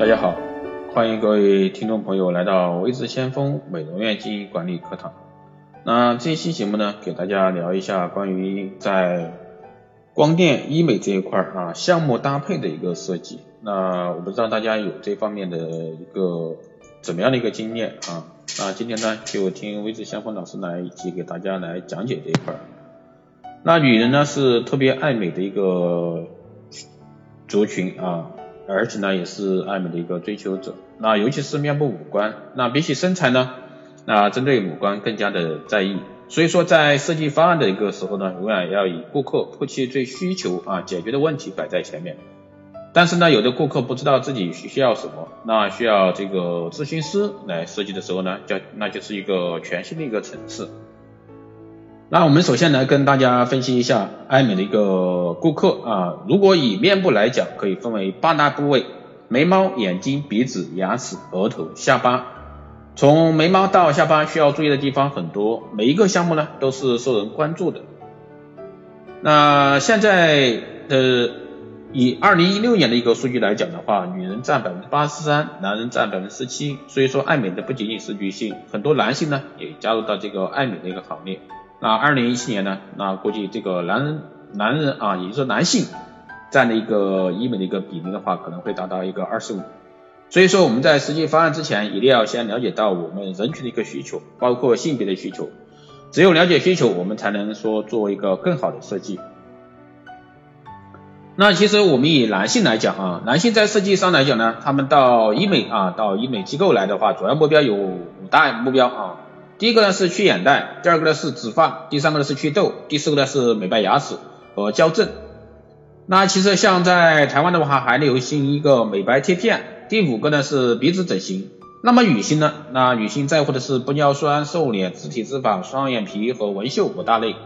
大家好，欢迎各位听众朋友来到微智先锋美容院经营管理课堂。那这期节目呢，给大家聊一下关于在光电医美这一块啊项目搭配的一个设计。那我不知道大家有这方面的一个怎么样的一个经验啊？那今天呢，就听微智先锋老师来一起给大家来讲解这一块。那女人呢是特别爱美的一个族群啊。而且呢，也是爱美的一个追求者。那尤其是面部五官，那比起身材呢，那针对五官更加的在意。所以说，在设计方案的一个时候呢，永远要以顾客迫切最需求啊解决的问题摆在前面。但是呢，有的顾客不知道自己需要什么，那需要这个咨询师来设计的时候呢，叫那就是一个全新的一个层次。那我们首先来跟大家分析一下爱美的一个顾客啊，如果以面部来讲，可以分为八大部位：眉毛、眼睛、鼻子、牙齿、额头、下巴。从眉毛到下巴需要注意的地方很多，每一个项目呢都是受人关注的。那现在的以二零一六年的一个数据来讲的话，女人占百分之八十三，男人占百分之十七，所以说爱美的不仅仅是女性，很多男性呢也加入到这个爱美的一个行列。那二零一七年呢？那估计这个男人男人啊，也就是说男性占的一个医美的一个比例的话，可能会达到一个二十五。所以说我们在实际方案之前，一定要先了解到我们人群的一个需求，包括性别的需求。只有了解需求，我们才能说做一个更好的设计。那其实我们以男性来讲啊，男性在设计上来讲呢，他们到医美啊，到医美机构来的话，主要目标有五大目标啊。第一个呢是去眼袋，第二个呢是植发，第三个呢是祛痘，第四个呢是美白牙齿和矫正。那其实像在台湾的话，还流行一个美白贴片。第五个呢是鼻子整形。那么女性呢？那女性在乎的是玻尿酸、瘦脸、自体脂肪、双眼皮和纹绣五大类。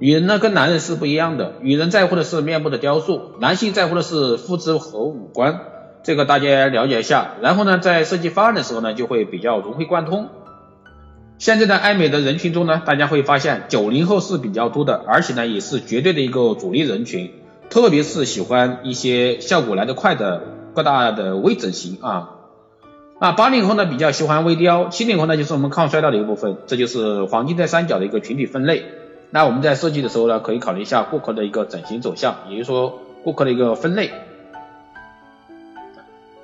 女人呢跟男人是不一样的，女人在乎的是面部的雕塑，男性在乎的是肤质和五官。这个大家了解一下，然后呢在设计方案的时候呢就会比较融会贯通。现在的爱美的人群中呢，大家会发现九零后是比较多的，而且呢也是绝对的一个主力人群，特别是喜欢一些效果来得快的各大的微整形啊。那八零后呢比较喜欢微雕，七零后呢就是我们抗衰老的一部分，这就是黄金在三角的一个群体分类。那我们在设计的时候呢，可以考虑一下顾客的一个整形走向，也就是说顾客的一个分类。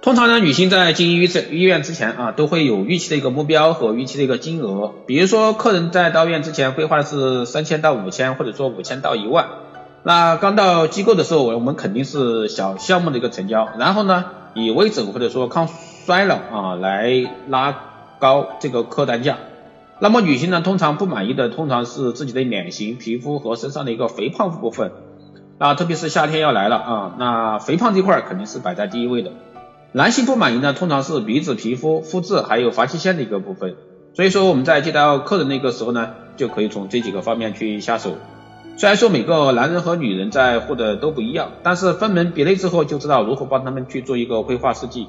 通常呢，女性在进医院医院之前啊，都会有预期的一个目标和预期的一个金额。比如说，客人在到院之前规划的是三千到五千，或者说五千到一万。那刚到机构的时候，我们肯定是小项目的一个成交，然后呢，以微整或者说抗衰老啊来拉高这个客单价。那么女性呢，通常不满意的通常是自己的脸型、皮肤和身上的一个肥胖部分。啊，特别是夏天要来了啊，那肥胖这块肯定是摆在第一位的。男性不满意呢，通常是鼻子、皮肤、肤质还有发际线的一个部分。所以说我们在接到客人那个时候呢，就可以从这几个方面去下手。虽然说每个男人和女人在乎的都不一样，但是分门别类之后就知道如何帮他们去做一个规划设计。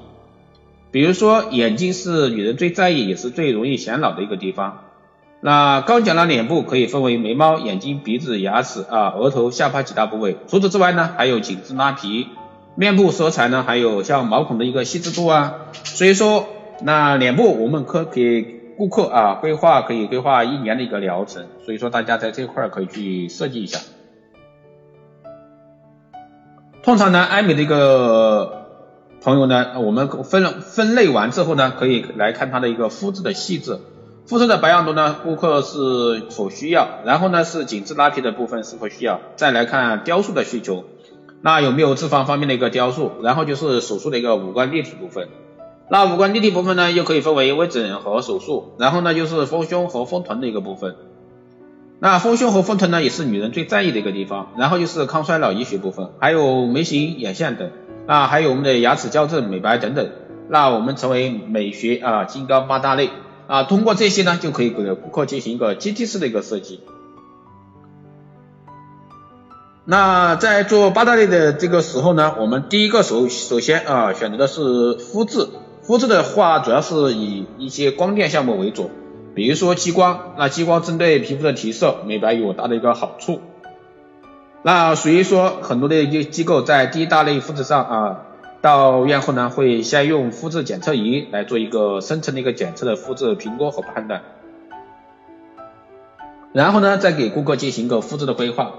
比如说眼睛是女人最在意也是最容易显老的一个地方。那刚讲了脸部可以分为眉毛、眼睛、鼻子、牙齿啊、额头、下巴几大部位。除此之外呢，还有紧致拉皮。面部色彩呢，还有像毛孔的一个细致度啊，所以说那脸部我们可给顾客啊规划可以规划一年的一个疗程，所以说大家在这块可以去设计一下。通常呢，爱美的一个朋友呢，我们分分类完之后呢，可以来看它的一个肤质的细致，肤质的保养度呢，顾客是否需要，然后呢是紧致拉皮的部分是否需要，再来看雕塑的需求。那有没有脂肪方面的一个雕塑？然后就是手术的一个五官立体部分。那五官立体部分呢，又可以分为微整和手术。然后呢，就是丰胸和丰臀的一个部分。那丰胸和丰臀呢，也是女人最在意的一个地方。然后就是抗衰老医学部分，还有眉形、眼线等。啊，还有我们的牙齿矫正、美白等等。那我们称为美学啊金刚八大类啊。通过这些呢，就可以给顾客进行一个阶梯式的一个设计。那在做八大类的这个时候呢，我们第一个首首先啊选择的是肤质，肤质的话主要是以一些光电项目为主，比如说激光，那激光针对皮肤的提色、美白有大的一个好处。那所以说很多的一些机构在第一大类肤质上啊到院后呢，会先用肤质检测仪来做一个深层的一个检测的肤质评估和判断，然后呢，再给顾客进行一个肤质的规划。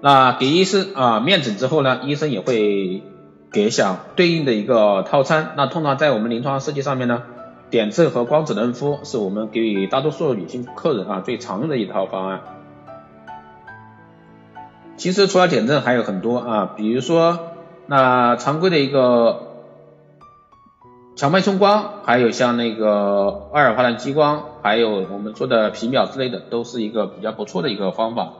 那给医生啊面诊之后呢，医生也会给想对应的一个套餐。那通常在我们临床设计上面呢，点阵和光子嫩肤是我们给予大多数女性客人啊最常用的一套方案。其实除了点阵还有很多啊，比如说。那常规的一个强脉冲光，还有像那个二氧化碳激光，还有我们说的皮秒之类的，都是一个比较不错的一个方法。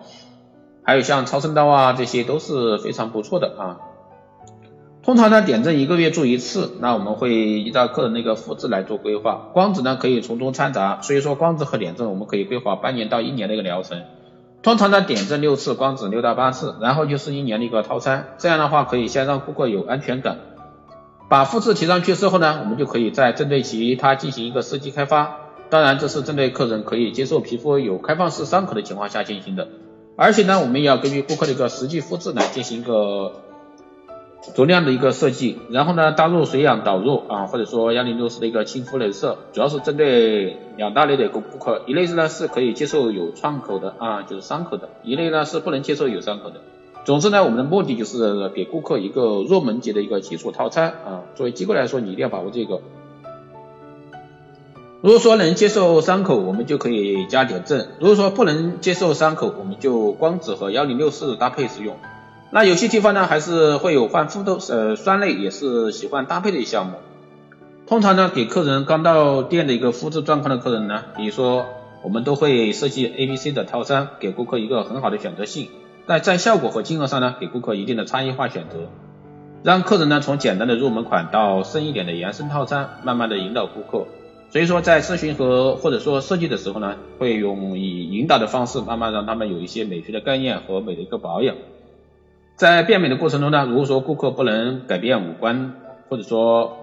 还有像超声刀啊，这些都是非常不错的啊。通常呢，点阵一个月做一次，那我们会依照客人那个肤质来做规划。光子呢可以从中掺杂，所以说光子和点阵我们可以规划半年到一年的一个疗程。通常呢点阵六次，光子六到八次，然后就是一年的一个套餐。这样的话可以先让顾客有安全感，把肤质提上去之后呢，我们就可以再针对其他进行一个设计开发。当然这是针对客人可以接受皮肤有开放式伤口的情况下进行的，而且呢，我们也要根据顾客的一个实际肤质来进行一个。足量的一个设计，然后呢，搭入水养导入啊，或者说幺零六四的一个亲肤镭射，主要是针对两大类的一个顾客，一类是呢是可以接受有创口的啊，就是伤口的，一类呢是不能接受有伤口的。总之呢，我们的目的就是给顾客一个入门级的一个基础套餐啊。作为机构来说，你一定要把握这个。如果说能接受伤口，我们就可以加点正；如果说不能接受伤口，我们就光子和幺零六四搭配使用。那有些地方呢，还是会有换肤的，呃，酸类也是喜欢搭配的一项目。通常呢，给客人刚到店的一个肤质状况的客人呢，比如说我们都会设计 A、B、C 的套餐，给顾客一个很好的选择性。但在效果和金额上呢，给顾客一定的差异化选择，让客人呢从简单的入门款到深一点的延伸套餐，慢慢的引导顾客。所以说在咨询和或者说设计的时候呢，会用以引导的方式，慢慢让他们有一些美学的概念和美的一个保养。在变美的过程中呢，如果说顾客不能改变五官，或者说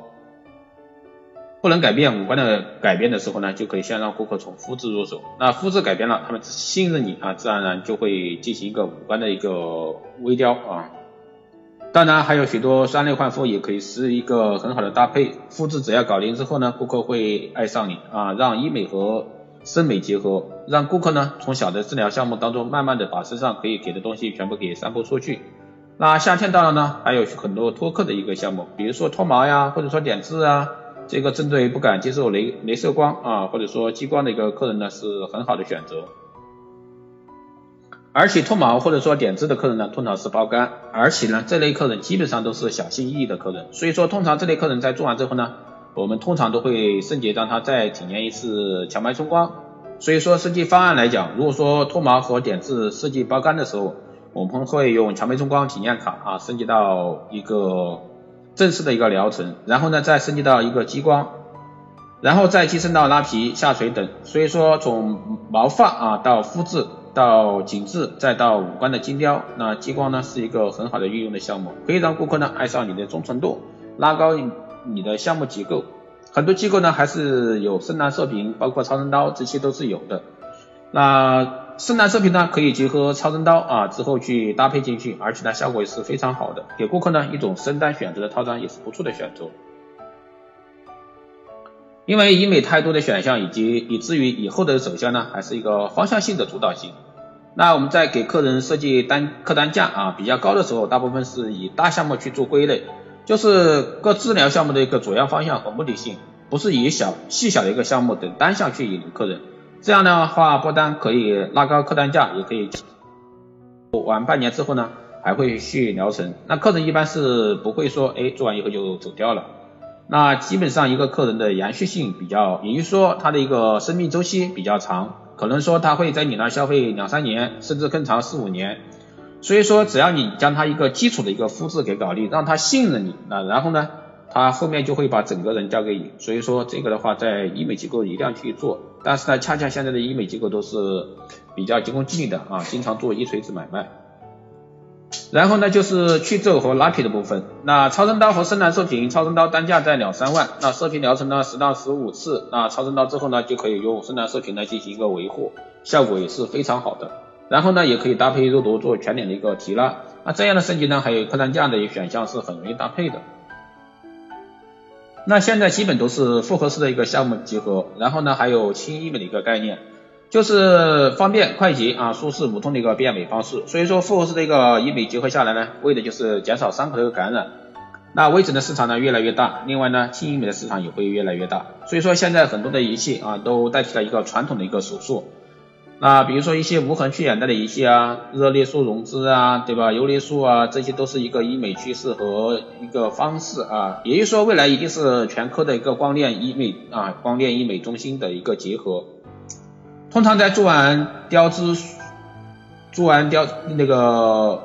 不能改变五官的改变的时候呢，就可以先让顾客从肤质入手。那肤质改变了，他们信任你啊，自然而然就会进行一个五官的一个微雕啊。当然还有许多酸类焕肤也可以是一个很好的搭配。肤质只要搞定之后呢，顾客会爱上你啊，让医美和生美结合，让顾客呢从小的治疗项目当中，慢慢的把身上可以给的东西全部给散布出去。那夏天到了呢，还有很多脱客的一个项目，比如说脱毛呀，或者说点痣啊，这个针对不敢接受镭镭射光啊，或者说激光的一个客人呢，是很好的选择。而且脱毛或者说点痣的客人呢，通常是包干，而且呢，这类客人基本上都是小心翼翼的客人，所以说通常这类客人在做完之后呢，我们通常都会升级让他再体验一次强脉冲光。所以说设计方案来讲，如果说脱毛和点痣设计包干的时候，我们会用强脉冲光体验卡啊升级到一个正式的一个疗程，然后呢再升级到一个激光，然后再提升到拉皮、下垂等。所以说从毛发啊到肤质到紧致再到五官的精雕，那激光呢是一个很好的运用的项目，可以让顾客呢爱上你的忠诚度，拉高你的项目结构。很多机构呢还是有深蓝射频，包括超声刀，这些都是有的。那深蓝射频呢，可以结合超声刀啊之后去搭配进去，而且呢效果也是非常好的，给顾客呢一种深单选择的套餐也是不错的选择。因为医美太多的选项，以及以至于以后的走向呢，还是一个方向性的主导性。那我们在给客人设计单客单价啊比较高的时候，大部分是以大项目去做归类，就是各治疗项目的一个主要方向和目的性，不是以小细小的一个项目等单项去引流客人。这样的话，不单可以拉高客单价，也可以完半年之后呢，还会续疗程。那客人一般是不会说，哎，做完以后就走掉了。那基本上一个客人的延续性比较，也就是说他的一个生命周期比较长，可能说他会在你那消费两三年，甚至更长四五年。所以说，只要你将他一个基础的一个肤质给搞定，让他信任你，那然后呢？他后面就会把整个人交给你，所以说这个的话，在医美机构一定要去做。但是呢，恰恰现在的医美机构都是比较急功近利的啊，经常做一锤子买卖。然后呢，就是去皱和拉皮的部分。那超声刀和深蓝射频，超声刀单价在两三万，那射频疗程呢十到十五次，那超声刀之后呢，就可以用深蓝射频来进行一个维护，效果也是非常好的。然后呢，也可以搭配肉毒做全脸的一个提拉。那这样的升级呢，还有客单价的一个选项是很容易搭配的。那现在基本都是复合式的一个项目集合，然后呢还有轻医美的一个概念，就是方便快捷啊舒适无痛的一个变美方式。所以说复合式的一个医美结合下来呢，为的就是减少伤口的一个感染。那微整的市场呢越来越大，另外呢轻医美的市场也会越来越大。所以说现在很多的仪器啊都代替了一个传统的一个手术。那比如说一些无痕去眼袋的仪器啊，热裂素溶脂啊，对吧？游离素啊，这些都是一个医美趋势和一个方式啊。也就是说，未来一定是全科的一个光电医美啊，光电医美中心的一个结合。通常在做完雕脂、做完雕那个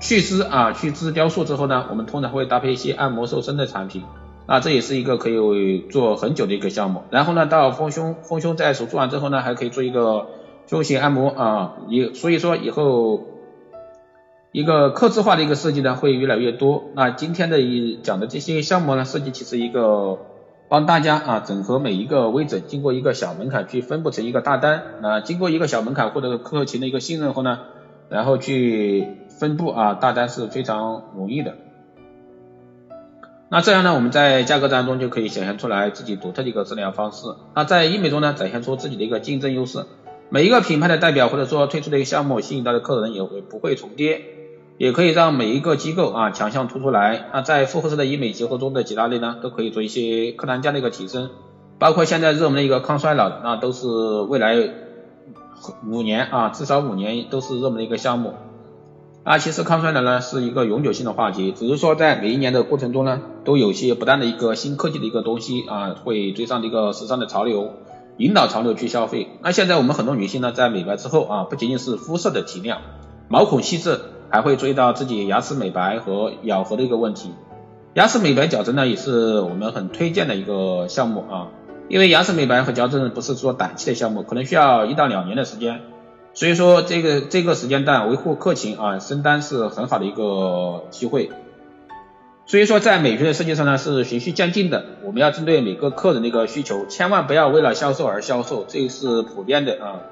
去脂啊、去脂雕塑之后呢，我们通常会搭配一些按摩瘦身的产品啊，这也是一个可以做很久的一个项目。然后呢，到丰胸，丰胸在手术完之后呢，还可以做一个。胸型按摩啊，也所以说以后一个刻字化的一个设计呢会越来越多。那今天的一讲的这些项目呢，设计其实一个帮大家啊整合每一个微整，经过一个小门槛去分布成一个大单。那经过一个小门槛获得客户群的一个信任后呢，然后去分布啊大单是非常容易的。那这样呢，我们在价格战中就可以显现出来自己独特的一个治疗方式。那在医美中呢，展现出自己的一个竞争优势。每一个品牌的代表或者说推出的一个项目，吸引到的客人也会不会重叠，也可以让每一个机构啊强项突出来。那在复合式的医美结合中的几大类呢，都可以做一些客单价的一个提升，包括现在热门的一个抗衰老，那都是未来五年啊至少五年都是热门的一个项目。啊，其实抗衰老呢是一个永久性的话题，只是说在每一年的过程中呢，都有些不断的一个新科技的一个东西啊会追上这个时尚的潮流。引导潮流去消费。那现在我们很多女性呢，在美白之后啊，不仅仅是肤色的提亮、毛孔细致，还会注意到自己牙齿美白和咬合的一个问题。牙齿美白矫正呢，也是我们很推荐的一个项目啊。因为牙齿美白和矫正不是说短期的项目，可能需要一到两年的时间。所以说这个这个时间段维护客情啊，升单是很好的一个机会。所以说，在美学的设计上呢，是循序渐进的。我们要针对每个客人的一个需求，千万不要为了销售而销售，这是普遍的啊。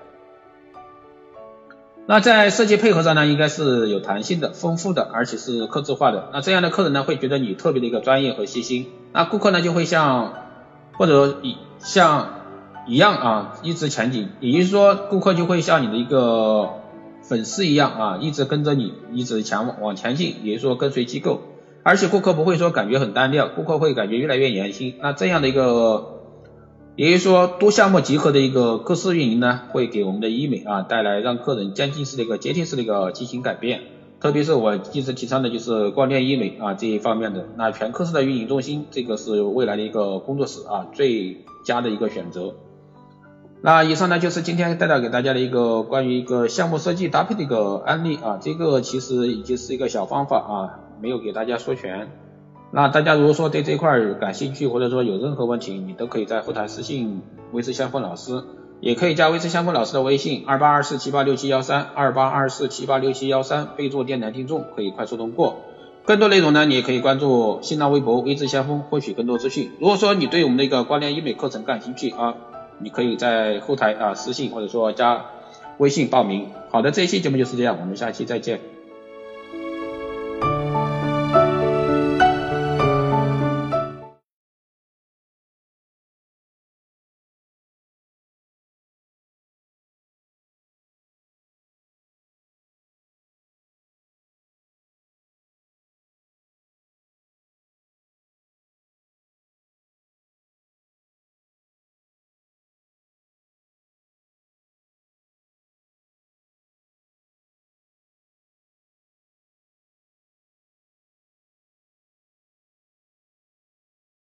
那在设计配合上呢，应该是有弹性的、丰富的，而且是客制化的。那这样的客人呢，会觉得你特别的一个专业和细心。那顾客呢，就会像或者一像一样啊，一直前进。也就是说，顾客就会像你的一个粉丝一样啊，一直跟着你，一直前往前进。也就是说，跟随机构。而且顾客不会说感觉很单调，顾客会感觉越来越年轻。那这样的一个，也就是说多项目集合的一个各式运营呢，会给我们的医美啊带来让客人渐进式的一个阶梯式的一个进行改变。特别是我一直提倡的就是光电医美啊这一方面的，那全科室的运营中心，这个是未来的一个工作室啊最佳的一个选择。那以上呢就是今天带到给大家的一个关于一个项目设计搭配的一个案例啊，这个其实已经是一个小方法啊。没有给大家说全，那大家如果说对这块感兴趣，或者说有任何问题，你都可以在后台私信微之相锋老师，也可以加微之相锋老师的微信二八二四七八六七幺三二八二四七八六七幺三，备注电台听众，可以快速通过。更多内容呢，你也可以关注新浪微博微之相锋，获取更多资讯。如果说你对我们的一个光电医美课程感兴趣啊，你可以在后台啊私信或者说加微信报名。好的，这一期节目就是这样，我们下期再见。